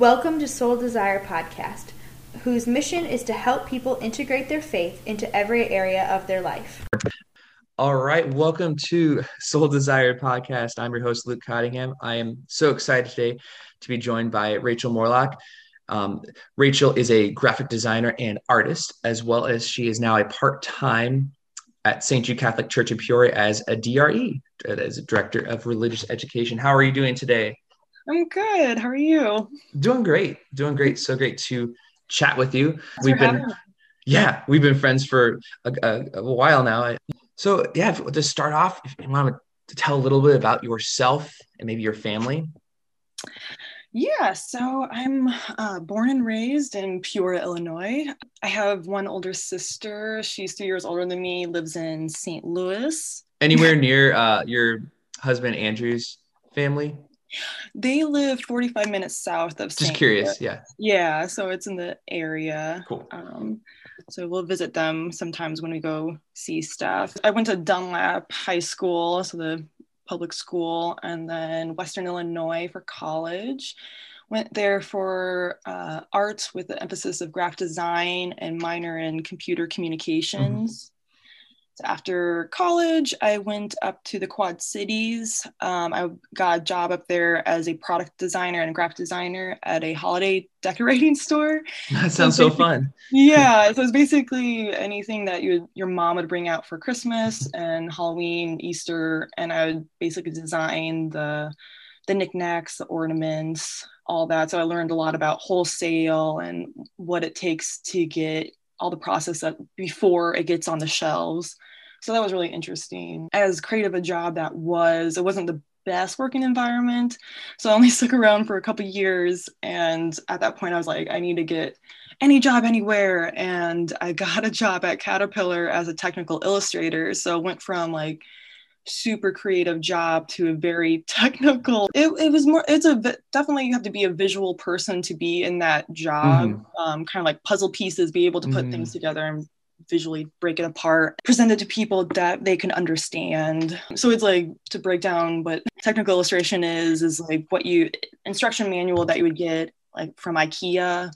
Welcome to Soul Desire Podcast, whose mission is to help people integrate their faith into every area of their life. All right, welcome to Soul Desire Podcast. I'm your host, Luke Cottingham. I am so excited today to be joined by Rachael Morlock. Um, Rachael is a graphic designer and artist, as well as she is now a part time at St. Jude Catholic Church in Peoria as a DRE, as a director of religious education. How are you doing today? I'm good. How are you? Doing great. Doing great. So great to chat with you. Thanks we've been, yeah, we've been friends for a, a, a, while now. So yeah, to start off, if you want to tell a little bit about yourself and maybe your family. Yeah, so I'm uh, born and raised in Peoria, Illinois. I have one older sister. She's two years older than me, lives in St. Louis. Anywhere near uh, your husband Andrew's family? They live 45 minutes south of. Just St. curious, yeah. Yeah, so it's in the area. Cool. Um, so we'll visit them sometimes when we go see stuff. I went to Dunlap High School, so the public school, and then Western Illinois for college. Went there for uh, arts with the emphasis of graphic design and minor in computer communications. So after college, I went up to the Quad Cities. Um, I got a job up there as a product designer and graphic designer at a holiday decorating store. That sounds so, so fun. yeah, so it's basically anything that you your mom would bring out for Christmas and Halloween, Easter, and I would basically design the the knickknacks, the ornaments, all that. So I learned a lot about wholesale and what it takes to get all the process that before it gets on the shelves. So that was really interesting. As creative a job that was, it wasn't the best working environment. So I only stuck around for a couple years. And at that point, I was like, I need to get any job anywhere. And I got a job at Caterpillar as a technical illustrator. So went from like super creative job to a very technical it, it was more it's a definitely you have to be a visual person to be in that job mm. um, kind of like puzzle pieces be able to put mm. things together and visually break it apart present it to people that they can understand so it's like to break down what technical illustration is is like what you instruction manual that you would get like from ikea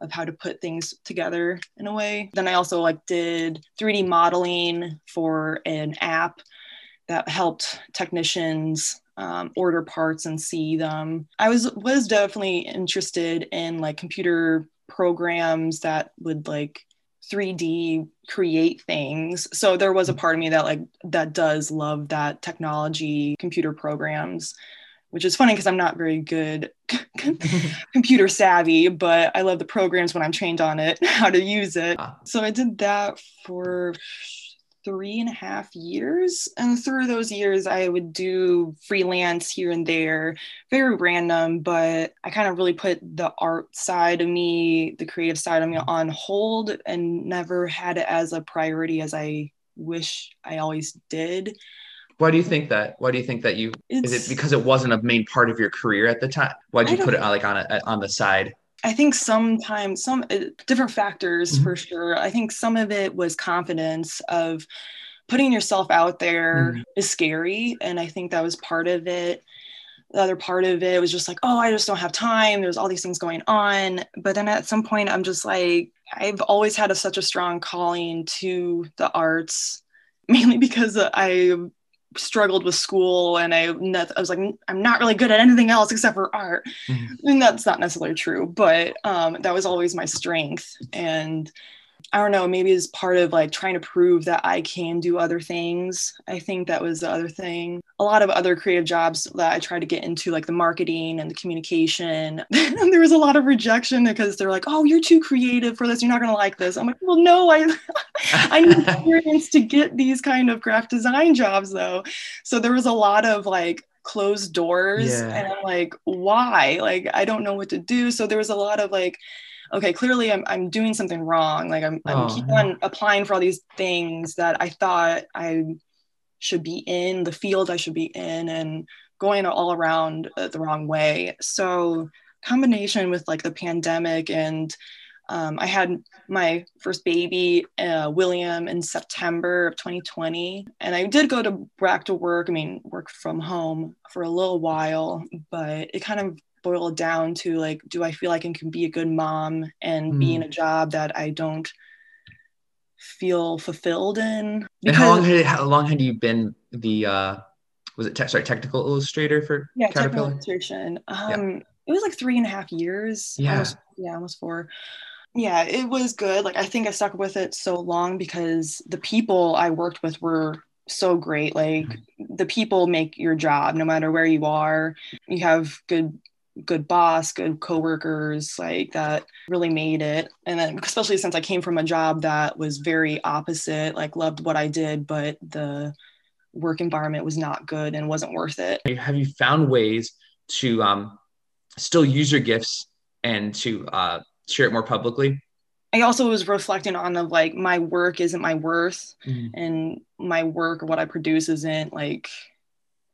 of how to put things together in a way then i also like did 3d modeling for an app that helped technicians um, order parts and see them. I was was definitely interested in like computer programs that would like 3D create things. So there was a part of me that like that does love that technology, computer programs, which is funny because I'm not very good computer savvy, but I love the programs when I'm trained on it, how to use it. Ah. So I did that for three and a half years. And through those years, I would do freelance here and there, very random, but I kind of really put the art side of me, the creative side of me on hold and never had it as a priority as I wish I always did. Why do you think that? Why do you think that you it's, is it because it wasn't a main part of your career at the time? Why did you put it like on a, on the side? I think sometimes some uh, different factors mm-hmm. for sure. I think some of it was confidence of putting yourself out there mm-hmm. is scary. And I think that was part of it. The other part of it was just like, oh, I just don't have time. There's all these things going on. But then at some point, I'm just like, I've always had a, such a strong calling to the arts, mainly because I struggled with school and I, I was like i'm not really good at anything else except for art mm-hmm. and that's not necessarily true but um, that was always my strength and I don't know, maybe as part of like trying to prove that I can do other things. I think that was the other thing. A lot of other creative jobs that I tried to get into, like the marketing and the communication, and there was a lot of rejection because they're like, "Oh, you're too creative for this. You're not gonna like this." I'm like, "Well, no, I, I need experience to get these kind of graphic design jobs, though." So there was a lot of like closed doors, yeah. and I'm like, "Why? Like, I don't know what to do." So there was a lot of like okay, clearly I'm, I'm doing something wrong. Like I'm, I'm oh, keep on applying for all these things that I thought I should be in, the field I should be in, and going all around the wrong way. So combination with like the pandemic and um, I had my first baby, uh, William, in September of 2020. And I did go to back to work, I mean, work from home for a little while, but it kind of boil it down to like, do I feel like I can be a good mom and mm. be in a job that I don't feel fulfilled in? Because, and how long had how long had you been the uh was it te- sorry technical illustrator for yeah technical illustration um yeah. it was like three and a half years yeah almost, yeah almost four yeah it was good like i think i stuck with it so long because the people i worked with were so great like mm-hmm. the people make your job no matter where you are you have good good boss good coworkers like that really made it and then especially since i came from a job that was very opposite like loved what i did but the work environment was not good and wasn't worth it. Have you found ways to um, still use your gifts and to uh, share it more publicly? I also was reflecting on of like my work isn't my worth mm-hmm. and my work or what I produce isn't like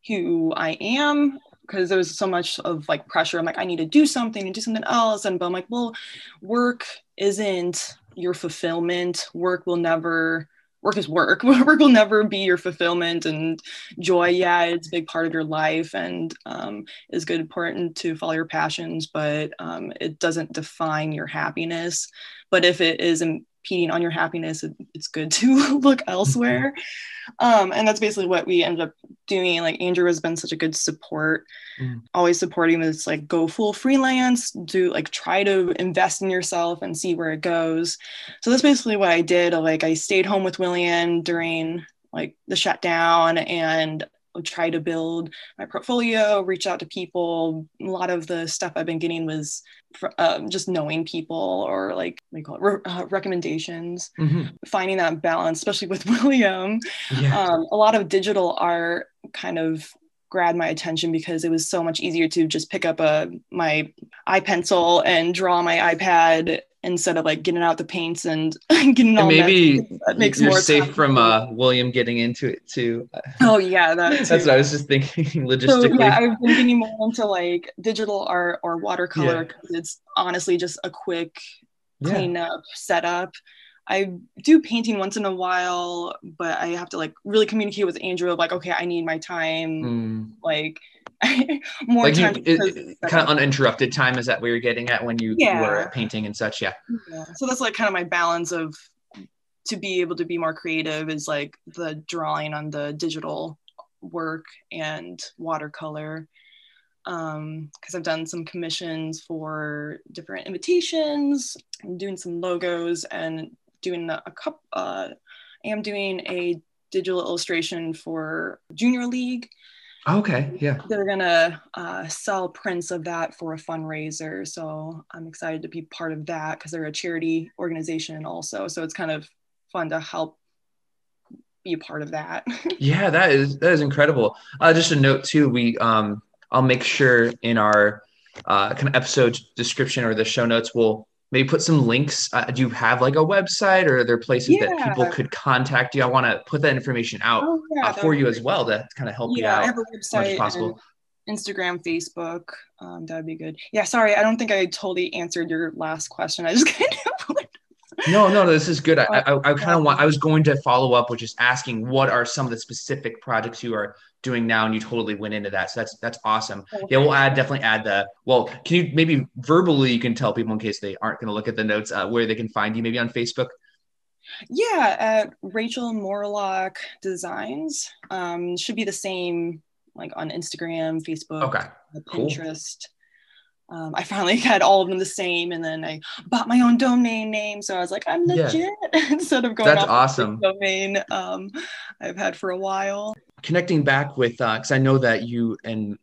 who I am because there was so much of like pressure. I'm like, I need to do something and do something else. And but I'm like, well, work isn't your fulfillment. Work will never work is work. work will never be your fulfillment and joy. Yeah, it's a big part of your life and um, is good, important to follow your passions, but um, it doesn't define your happiness. But if it is impeding on your happiness, it, it's good to look elsewhere. Um, and that's basically what we ended up doing. Like Andrew has been such a good support, mm. always supporting this like go full freelance, do like try to invest in yourself and see where it goes. So that's basically what I did. Like I stayed home with William during like the shutdown and try to build my portfolio, reach out to people. A lot of the stuff I've been getting was um, just knowing people or like what do you call it Re- uh, recommendations. Mm-hmm. Finding that balance, especially with William. Yeah. Um, a lot of digital art kind of grabbed my attention because it was so much easier to just pick up a my pencil and draw my iPad instead of like getting out the paints and getting all maybe that, that makes you're more safe from uh, William getting into it too. Oh yeah, that that's what I was just thinking logistically. So, yeah, I've been getting more into like digital art or watercolor because yeah. it's honestly just a quick clean yeah. up setup. I do painting once in a while, but I have to like really communicate with Andrew of like, okay, I need my time. Mm. Like more like. You, kind of uninterrupted time. Is that what you're getting at when you, yeah. were painting and such? Yeah. yeah. So that's like kind of my balance of to be able to be more creative is like the drawing on the digital work and watercolor um because i've done some commissions for different invitations i'm doing some logos and doing a, a cup uh i am doing a digital illustration for junior league Okay, yeah. They're gonna uh, sell prints of that for a fundraiser, so I'm excited to be part of that because they're a charity organization also. So it's kind of fun to help be a part of that. yeah, that is that is incredible. Uh, just a note too, we um, I'll make sure in our uh, kind of episode description or the show notes we'll maybe put some links. Uh, do you have like a website or are there places yeah. that people could contact you? I want to put that information out oh, yeah, uh, for you as well to kind of help yeah, you out I have a website as much as possible. Instagram, Facebook, um, that would be good. Yeah, sorry, I don't think I totally answered your last question. I just kind of no, no, this is good. I, I, I kind of want. I was going to follow up with just asking what are some of the specific projects you are doing now, and you totally went into that. So that's that's awesome. Okay. Yeah, we'll add definitely add the. Well, can you maybe verbally you can tell people in case they aren't going to look at the notes uh, where they can find you, maybe on Facebook. Yeah, at Rachael Morlock Designs. Um, should be the same like on Instagram, Facebook, okay, Pinterest. Cool um, I finally had all of them the same, and then I bought my own domain name. So I was like, I'm legit yeah. instead of going. That's awesome. domain um, I've had for a while. Connecting back with, because uh, I know that you and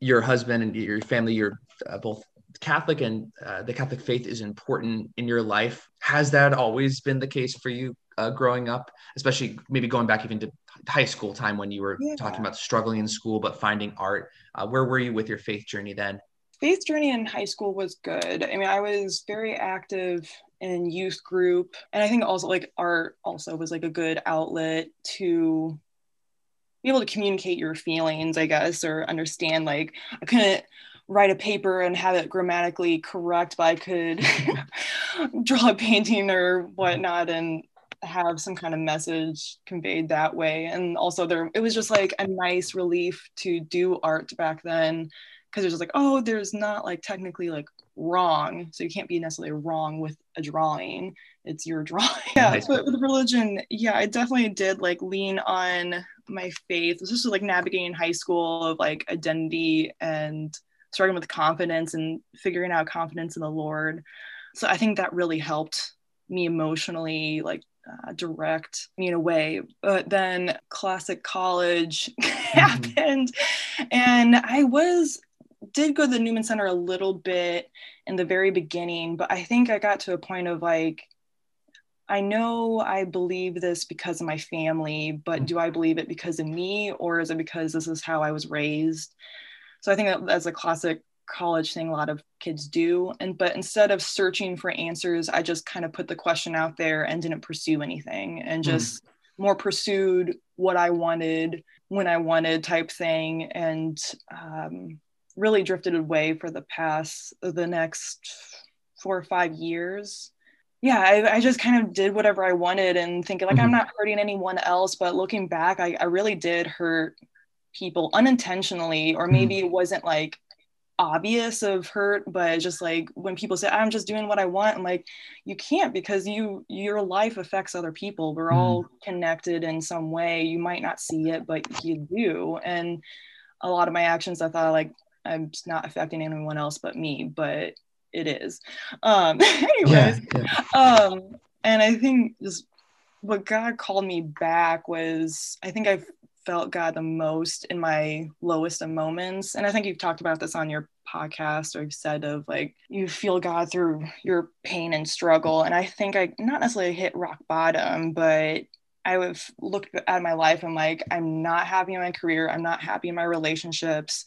your husband and your family, you're uh, both Catholic, and uh, the Catholic faith is important in your life. Has that always been the case for you uh, growing up, especially maybe going back even to high school time when you were yeah. talking about struggling in school but finding art? Uh, where were you with your faith journey then? Faith journey in high school was good. I mean, I was very active in youth group, and I think also like art also was like a good outlet to be able to communicate your feelings, I guess, or understand. Like, I couldn't write a paper and have it grammatically correct, but I could draw a painting or whatnot and have some kind of message conveyed that way. And also, there it was just like a nice relief to do art back then because it's just like oh there's not like technically like wrong so you can't be necessarily wrong with a drawing. It's your drawing yeah Nice. but with religion yeah i definitely did like lean on my faith this is like navigating high school of like identity and struggling with confidence and figuring out confidence in the lord. So i think that really helped me emotionally like uh, direct me in a way. But then classic college happened and i was did go to the newman center a little bit in the very beginning but i think i got to a point of like i know i believe this because of my family but do i believe it because of me or is it because this is how i was raised? So i think that that's a classic college thing a lot of kids do and but instead of searching for answers i just kind of put the question out there and didn't pursue anything and just more pursued what i wanted when i wanted type thing and um, really drifted away for the past the next four or five years yeah I, I just kind of did whatever i wanted and thinking like i'm Mhm. not hurting anyone else but looking back i, I really did hurt people unintentionally or Mhm. maybe it wasn't like obvious of hurt but just like when people say i'm just doing what i want i'm like you can't because you your life affects other people we're Mhm. all connected in some way you might not see it but you do and a lot of my actions i thought like i'm not affecting anyone else but me but it is um anyways yeah, yeah. um and i think just what god called me back was i think i've felt god the most in my lowest of moments and i think you've talked about this on your podcast or you've said of like you feel god through your pain and struggle and i think i not necessarily hit rock bottom but i would looked at my life and like i'm not happy in my career i'm not happy in my relationships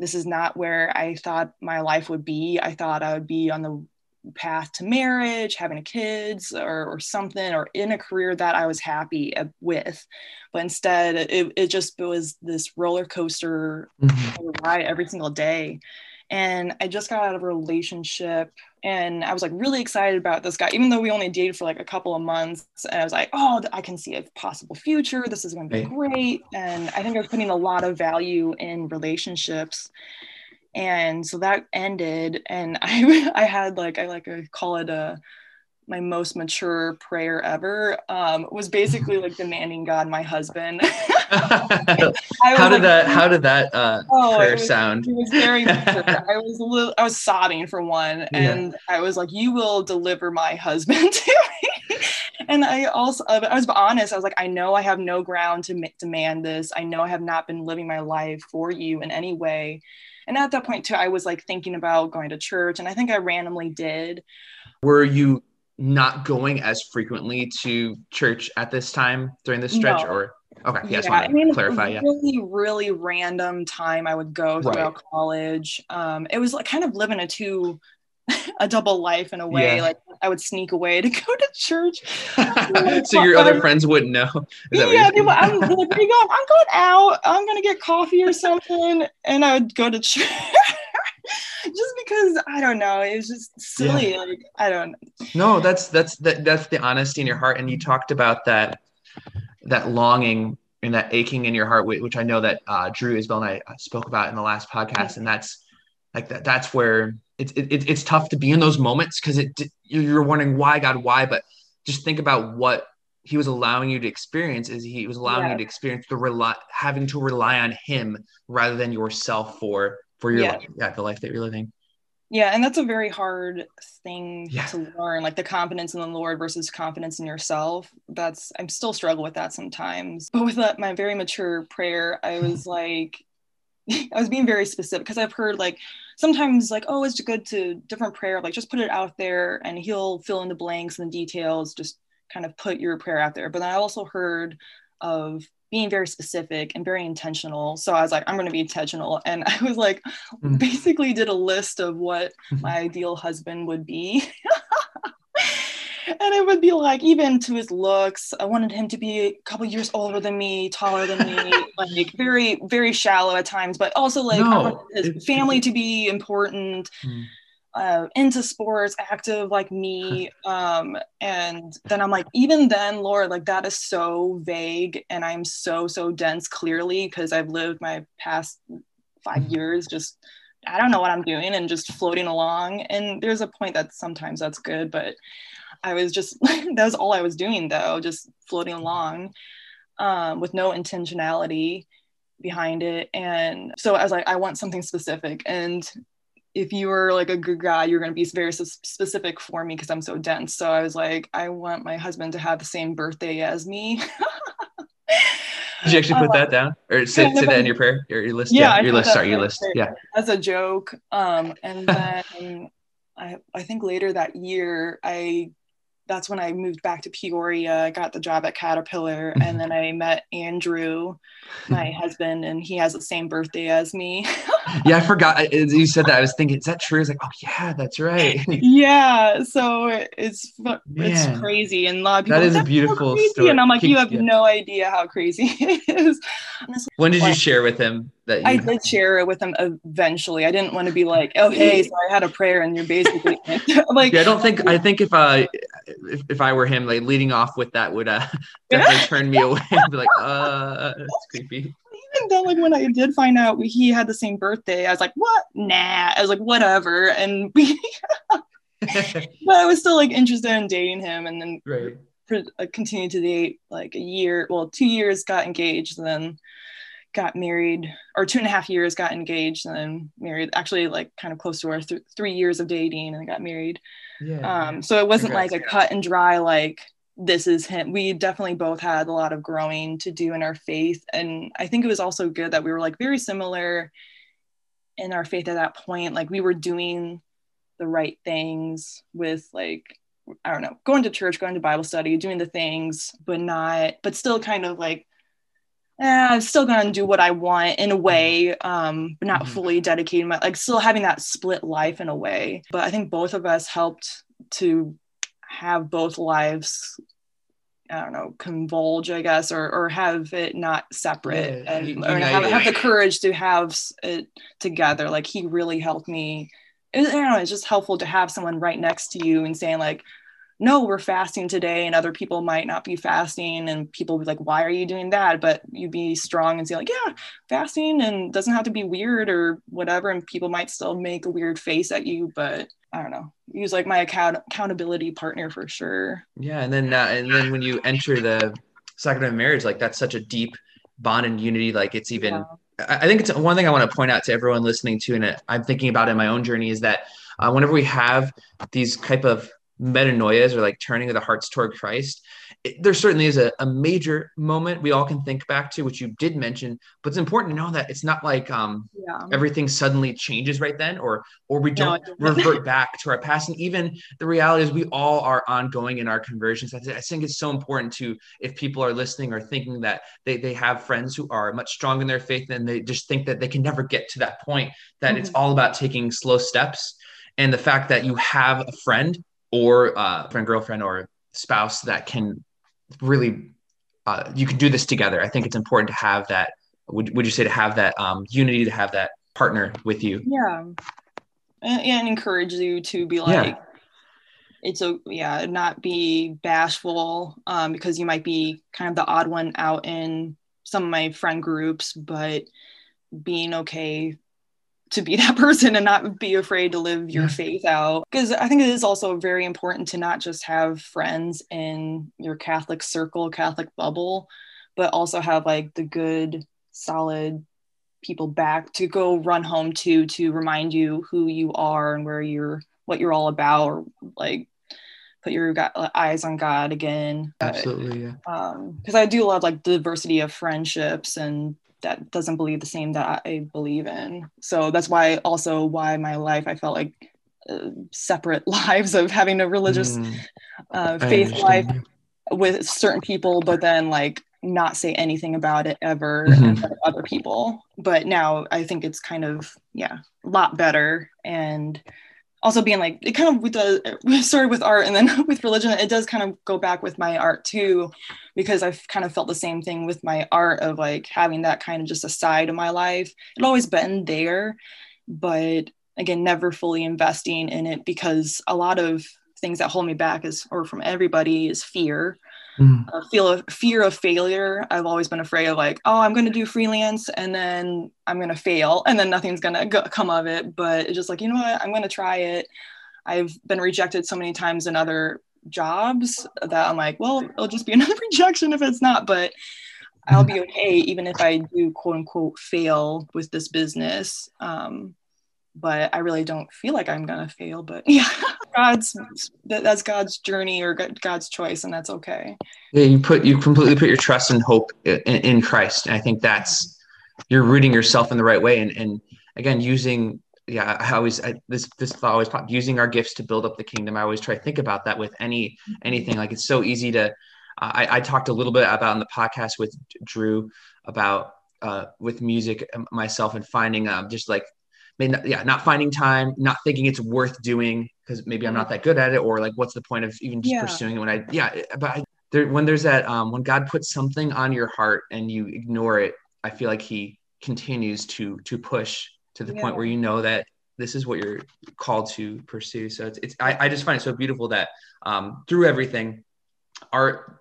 this is not where i thought my life would be i thought i would be on the path to marriage, having kids or, or something, or in a career that I was happy with. But instead, it, it just was this roller coaster Mhm. ride every single day. And I just got out of a relationship and I was like really excited about this guy, even though we only dated for like a couple of months. And I was like, oh, I can see a possible future. This is going to be great. And I think I was putting a lot of value in relationships and so that ended and i i had like i like to call it a my most mature prayer ever um was basically like demanding god my husband how did like, that how did that uh Oh, prayer it was- sound It was very. I was a little, I was sobbing for one, and I was like, "You will deliver my husband to me." And I also, I was honest. I was like, "I know I have no ground to ma- demand this. I know I have not been living my life for you in any way." And at that point too, I was like thinking about going to church, and I think I randomly did. were you not going as frequently to church at this time during this stretch No. or okay yeah, yeah, I mean, clarify yeah really, really random time I would go Right. throughout college. Um, it was like kind of living a two, a double life in a way. Yeah. Like I would sneak away to go to church. so your other friends wouldn't know yeah. I'm like, you going? I'm going out. I'm gonna get coffee or something, and I would go to church. Just because I don't know, it was just silly. Like I don't. Know. No that's that's that, that's the honesty in your heart and you talked about that that longing and that aching in your heart which i know that uh, drew isabel and i uh, spoke about in the last podcast and that's like that that's where it's it, it- it's tough to be in those moments because it you're you're wondering why god why but just think about what he was allowing you to experience is he was allowing Yeah. you to experience the rely having to rely on him rather than yourself for for your Yeah. life yeah the life that you're living Yeah, and that's a very hard thing Yeah. to learn, like the confidence in the Lord versus confidence in yourself. That's I'm still struggle with that sometimes. But with that, my very mature prayer, I hmm. was like, I was being very specific because I've heard like sometimes like, oh, it's good to different prayer, like just put it out there and he'll fill in the blanks and the details, just kind of put your prayer out there. But then I also heard of being very specific and very intentional. So I was like, I'm going to be intentional. And I was like, Mm. basically did a list of what Mhm. my ideal husband would be. and it would be like, even to his looks, I wanted him to be a couple years older than me, taller than me, like very, very shallow at times, but also like I No, wanted his family to be important Mm. Uh, into sports, active like me. Um, and then I'm like, even then, Lord, like that is so vague and I'm so, so dense clearly because I've lived my past five Mhm. years just I don't know what I'm doing and just floating along. And there's a point that sometimes that's good, but I was just that was all I was doing though, just floating along um, with no intentionality behind it. And so I was like, I want something specific. And if you were like a good guy, you're going to be very specific for me because I'm so dense. So I was like, I want my husband to have the same birthday as me. Did you actually put that down or say, say that in your prayer or your list? Yeah, yeah your list. Sorry, your list. Yeah. As a joke. Um, and then I, I think later that year, I that's when I moved back to Peoria, I got the job at Caterpillar, and then I met Andrew, my husband, and he has the same birthday as me. Yeah, I forgot. You said that. I was thinking, is that true? I was like, oh yeah, that's right. yeah. So it's Man, it's crazy, and a lot of people. That is a beautiful so story. And I'm like, you have yeah. no idea how crazy it is. When did you share with him that? You- I did share it with him eventually. I didn't want to be like, oh hey, so I had a prayer, and you're basically like. Yeah, I don't think. I think if uh if, if I were him, like leading off with that would uh definitely turn me away and be like, uh, that's creepy. Even then, like when I did find out he had the same birthday, I was like, what? Nah. I was like, whatever. And we, but I was still like interested in dating him, and then right. uh, continued to date like a year, well, two years, got engaged, and then got married or two and a half years got engaged and then married actually like kind of close to our th- three years of dating and got married yeah. Um, so it wasn't Congrats. like a cut and dry, like, this is him. We definitely both had a lot of growing to do in our faith. And I think it was also good that we were like very similar in our faith at that point. Like, we were doing the right things with, like, I don't know, going to church, going to Bible study, doing the things, but not, but still kind of like eh, I'm still gonna do what I want in a mm-hmm. way, um, but not mm-hmm. fully dedicating my like still having that split life in a way. But I think both of us helped to have both lives I don't know, convulge, I guess, or or have it not separate yeah, and or have, have, the courage to have it together. Like he really helped me. It, I don't know, it's just helpful to have someone right next to you and saying like, no, we're fasting today, and other people might not be fasting, and people be like, why are you doing that? But you be strong and say, like, yeah, fasting and doesn't have to be weird or whatever. And people might still make a weird face at you, but I don't know. Use like my account accountability partner for sure. Yeah, and then uh, and then when you enter the sacrament of marriage, like that's such a deep bond and unity. Like it's even. Yeah. I think it's one thing I want to point out to everyone listening to, and I'm thinking about in my own journey is that uh, whenever we have these type of metanoias or like turning of the hearts toward Christ, it, there certainly is a, a, major moment we all can think back to, which you did mention. But it's important to know that it's not like um, yeah. everything suddenly changes right then, or or we don't no, revert back to our past. And even the reality is, we all are ongoing in our conversions. I, think it's so important to if people are listening or thinking that they they have friends who are much stronger in their faith and they just think that they can never get to that point. That mm-hmm. it's all about taking slow steps. And the fact that you have a friend or uh, friend, girlfriend, or spouse that can really uh, you can do this together. I think it's important to have that. Would, would you say to have that um, unity, to have that partner with you? Yeah, and, and encourage you to be like, yeah. it's a yeah, not be bashful um, because you might be kind of the odd one out in some of my friend groups, but being okay to be that person and not be afraid to live your faith out. Because I think it is also very important to not just have friends in your Catholic circle, Catholic bubble, but also have like the good, solid people back to go run home to to remind you who you are and where you're what you're all about or like put your eyes on God again. Absolutely, yeah. Because um, I do love like diversity of friendships and that doesn't believe the same that I believe in. So that's why also why my life I felt like uh, separate lives of having a religious mm, uh, faith life with certain people, but then like not say anything about it ever mm-hmm. other people. But now I think it's kind of yeah a lot better and also being like it kind of with the started with art and then with religion it does kind of go back with my art too because i've kind of felt the same thing with my art of like having that kind of just a side of my life. It always been there but again never fully investing in it because a lot of things that hold me back is or from everybody is fear mm. uh, feel of fear of failure. I've always been afraid of like, oh, I'm going to do freelance and then I'm going to fail and then nothing's going to come of it. But it's just like, you know what? I'm going to try it. I've been rejected so many times in other jobs that I'm like, well, it'll just be another rejection if it's not. But I'll be okay even if I do quote unquote fail with this business. Um, but I really don't feel like I'm gonna fail. But yeah, God's that, that's God's journey or God's choice, and that's okay. Yeah, you put you completely put your trust and hope in, in Christ, and I think that's you're rooting yourself in the right way. And and again, using yeah, I always I, this this thought always popped using our gifts to build up the kingdom. I always try to think about that with any anything. Like it's so easy to. I, I talked a little bit about in the podcast with Drew about uh, with music um, myself and finding um, just like yeah, not finding time, not thinking it's worth doing because maybe I'm not that good at it, or like, what's the point of even just yeah. pursuing it when I, yeah, but I, there, when there's that, um, when God puts something on your heart and you ignore it, I feel like He continues to to push to the yeah. point where you know that this is what you're called to pursue. So it's, it's I, I just find it so beautiful that um, through everything, art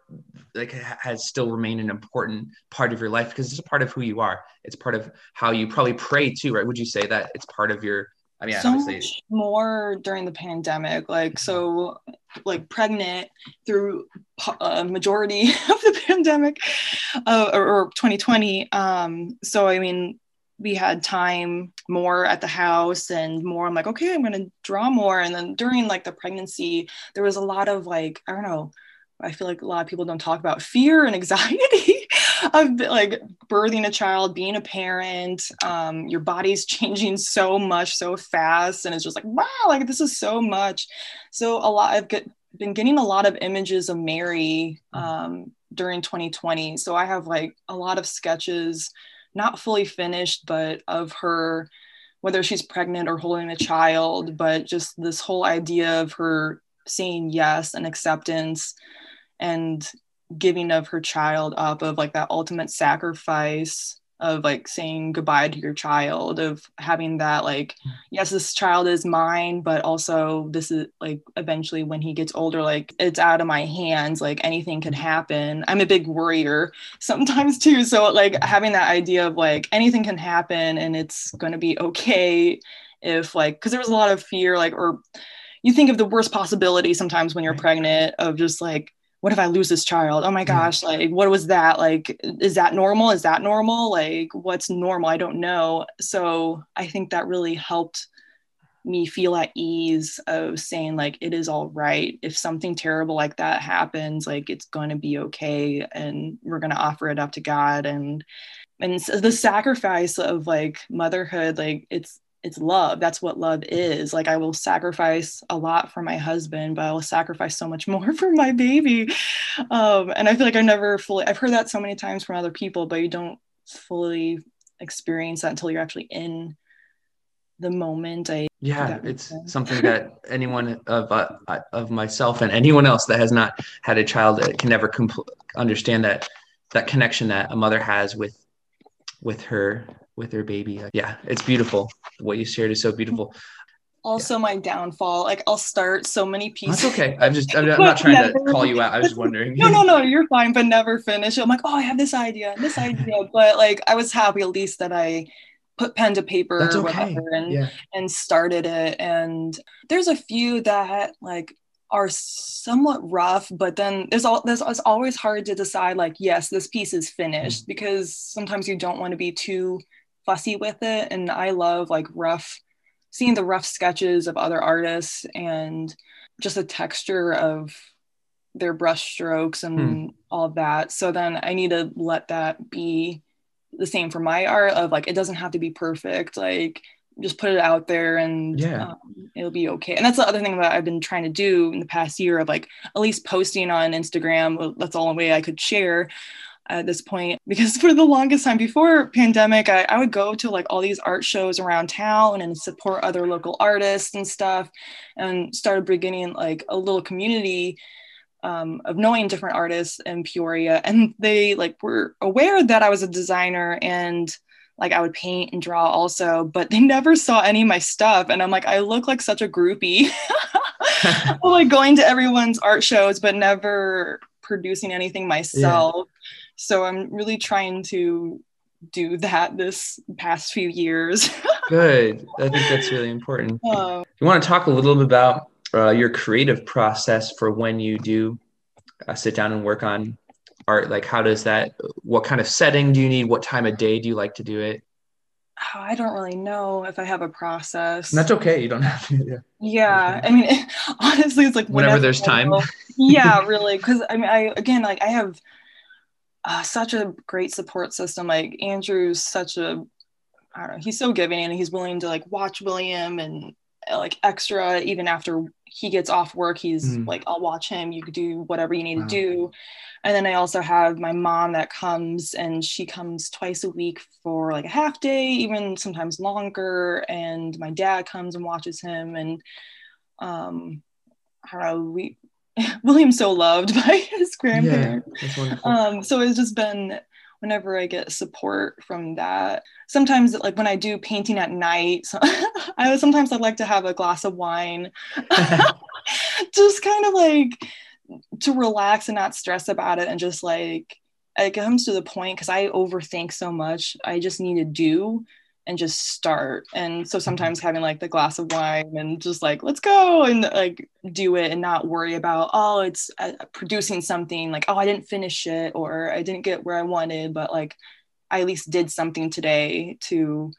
like has still remained an important part of your life because it's a part of who you are. It's part of how you probably pray too, right? Would you say that it's part of your I mean, so obviously. much more during the pandemic. Like, so, like, pregnant through a majority of the pandemic, uh, or, or 2020. Um, so, I mean, we had time more at the house and more. I'm like, okay, I'm gonna draw more. And then during like the pregnancy, there was a lot of like, I don't know, I feel like a lot of people don't talk about fear and anxiety of like birthing a child, being a parent. Um, your body's changing so much, so fast, and it's just like wow, like this is so much. So a lot. I've get, been getting a lot of images of Mary mm-hmm. um, during 2020. So I have like a lot of sketches, not fully finished, but of her, whether she's pregnant or holding a child, but just this whole idea of her saying yes and acceptance and giving of her child up of like that ultimate sacrifice of like saying goodbye to your child of having that like yes this child is mine but also this is like eventually when he gets older like it's out of my hands like anything could happen. I'm a big worrier sometimes too. So like mm-hmm. having that idea of like anything can happen and it's going to be okay if like because there was a lot of fear like or you think of the worst possibility sometimes when you're pregnant of just like what if I lose this child? Oh my gosh, like what was that? Like, is that normal? Is that normal? Like, what's normal? I don't know. So I think that really helped me feel at ease of saying like it is all right if something terrible like that happens like it's going to be okay and we're going to offer it up to god and and the sacrifice of like motherhood like it's it's love that's what love is like i will sacrifice a lot for my husband but i will sacrifice so much more for my baby um, and i feel like i never fully i've heard that so many times from other people but you don't fully experience that until you're actually in the moment i yeah it's sense. something that anyone of uh, of myself and anyone else that has not had a child can never compl- understand that that connection that a mother has with with her with her baby. Yeah, it's beautiful. What you shared is so beautiful. Also, yeah. my downfall. Like, I'll start so many pieces. That's okay. I'm just, I'm, I'm not trying never, to call you out. I was wondering. no, no, no. You're fine, but never finish. I'm like, oh, I have this idea, this idea. But like, I was happy at least that I put pen to paper okay. and yeah. and started it. And there's a few that like are somewhat rough, but then there's all there's it's always hard to decide like, yes, this piece is finished mm-hmm. because sometimes you don't want to be too fussy with it. And i love like rough seeing the rough sketches of other artists and just the texture of their brush strokes and hmm. all that. So then i need to let that be the same for my art of like it doesn't have to be perfect. Like just put it out there and yeah. um, it'll be okay. And that's the other thing that i've been trying to do in the past year of like at least posting on instagram. That's all the way i could share at this point because for the longest time before pandemic I, I, would go to like all these art shows around town and support other local artists and stuff and started beginning like a little community um, of knowing different artists in peoria and they like were aware that i was a designer and like I would paint and draw also, but they never saw any of my stuff. And I'm like, I look like such a groupie. like going to everyone's art shows, but never producing anything myself. So I'm really trying to do that this past few years. Good. I think that's really important. Um, you want to talk a little bit about uh, your creative process for when you do uh, sit down and work on art? Like, how does that, what kind of setting do you need? What time of day do you like to do it? oh, I don't really know if I have a process. And that's okay. You don't have to. Yeah. Yeah, I mean, honestly, it's like Whenever there's time. yeah, really, because I mean, I again, like, I have uh, such a great support system. Like Andrew's such a, I don't know, he's so giving, and he's willing to like watch William and uh, like extra even after he gets off work. He's Mm. like, I'll watch him. You could do whatever you need Wow. to do. And then I also have my mom that comes, and she comes twice a week for like a half day, even sometimes longer. And my dad comes and watches him, and um, I don't know, we William's so loved by his Yeah. grandparents. Wonderful. Um, so it's just been whenever I get support from that. Sometimes, like when I do painting at night, so I would sometimes I'd like to have a glass of wine, just kind of like to relax and not stress about it, and just like it comes to the point because I overthink so much. I just need to do and just start. And so sometimes having like the glass of wine and just like let's go and like do it and not worry about oh it's uh, producing something like oh I didn't finish it or I didn't get where I wanted, but like I at least did something today to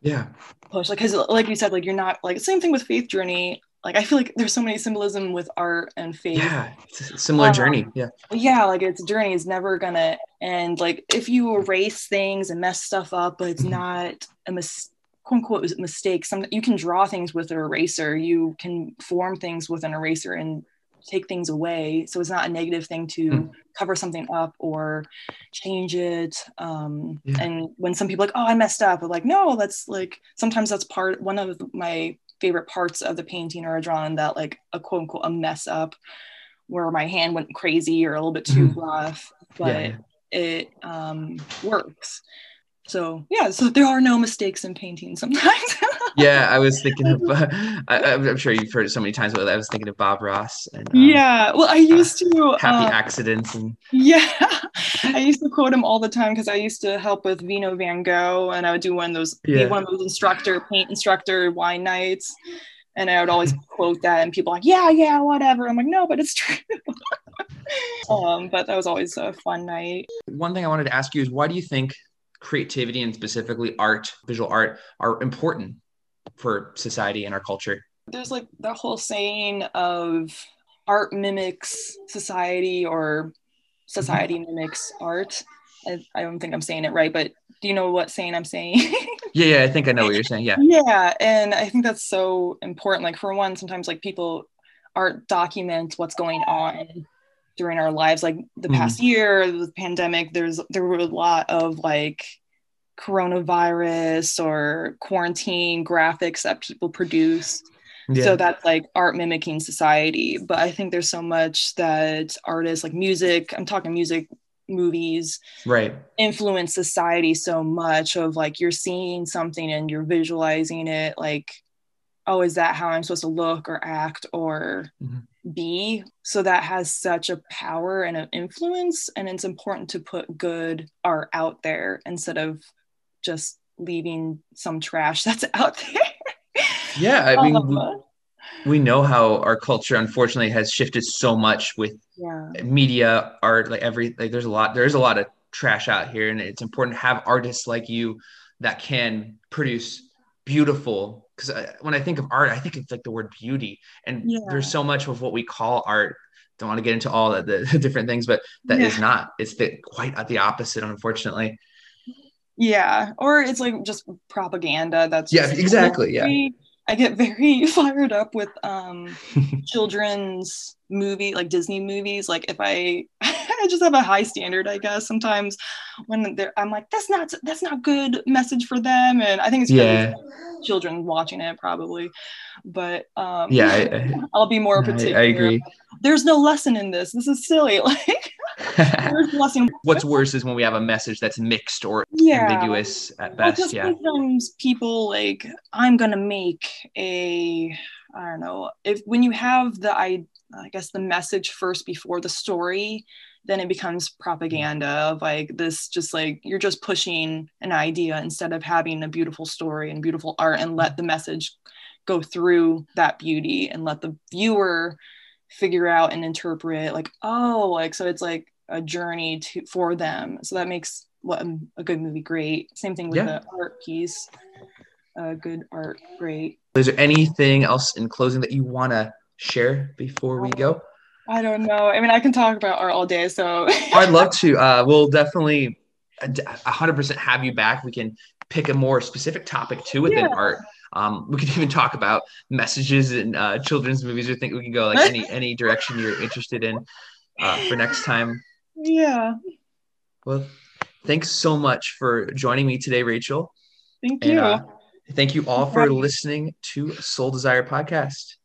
yeah. push like because like you said like you're not like same thing with faith journey like i feel like there's so many symbolism with art and faith Yeah. It's a similar Uh, journey. Yeah. yeah like its a journey is never gonna end like if you erase things and mess stuff up but it's Mhm. not a mis- quote unquote mistake some you can draw things with an eraser you can form things with an eraser and take things away so it's not a negative thing to Mm. cover something up or change it um Yeah. and when some people are like oh i messed up I'm like no that's like sometimes that's part one of my favorite parts of the painting or a drawing that like a quote unquote a mess up where my hand went crazy or a little bit too Mhm. rough but yeah. it um works so yeah so there are no mistakes in painting sometimes Yeah. I was thinking of, I, I'm sure you've heard it so many times, but I was thinking of Bob Ross and um, yeah well i used to happy uh, accidents. And Yeah, I used to quote him all the time because I used to help with Vino Van Gogh, and I would do one of those, Yeah. one of those instructor, paint instructor wine nights, and I would always quote that, and people like, yeah, yeah, whatever. I'm like, no, but it's true. um, but that was always a fun night. one thing I wanted to ask you is why do you think creativity and specifically art, visual art, are important for society and our culture? There's like the whole saying of art mimics society or society mm-hmm. mimics art. I, I don't think I'm saying it right, but do you know what saying I'm saying? Yeah, yeah, I think I know what you're saying. Yeah. yeah and i think that's so important like for one sometimes like people art documents what's going on during our lives like the Mhm. past year the pandemic there's there were a lot of like coronavirus or quarantine graphics that people produce Yeah. so that's like art mimicking society but i think there's so much that artists like music i'm talking music movies right. influence society so much of like you're seeing something and you're visualizing it like oh is that how i'm supposed to look or act or Mhm. Be so that has such a power and an influence and it's important to put good art out there instead of just leaving some trash that's out there Yeah. I mean, we, Um, we know how our culture unfortunately has shifted so much with yeah media, art, like every like there's a lot there's a lot of trash out here and it's important to have artists like you that can produce beautiful because when I think of art, I think it's like the word beauty and Yeah. there's so much of what we call art. Don't want to get into all the, the different things, but that is Yeah. not. It's the quite at the opposite, unfortunately. yeah or it's like just propaganda that's Yeah, exactly, yeah. i get very fired up with um children's movie like disney movies like if i i just have a high standard i guess sometimes when they're i'm like that's not that's not good message for them and i think it's Yeah. children watching it probably but um Yeah, I, i'll be more I, particular I agree. there's no lesson in this this is silly like there's lesson What's worse is when we have a message that's mixed or yeah ambiguous at best. just Yeah. sometimes people like I'm gonna make a I don't know if when you have the I I guess the message first before the story, then it becomes propaganda of like this just like you're just pushing an idea instead of having a beautiful story and beautiful art and let the message go through that beauty and let the viewer figure out and interpret like oh like so it's like a journey to for them. So that makes what a good movie great. Same thing with yeah. the art piece. Uh, good art great. Is there anything else in closing that you want to share before we go i don't know i mean i can talk about art all day so i'd love to uh, we'll definitely 100% have you back we can pick a more specific topic too within yeah. art um, we could even talk about messages in uh, children's movies. I think we can go like any any direction you're interested in uh, for next time. Yeah. Well, thanks so much for joining me today, Rachael. Thank you. And, uh, thank you all for listening to Soul Desire Podcast.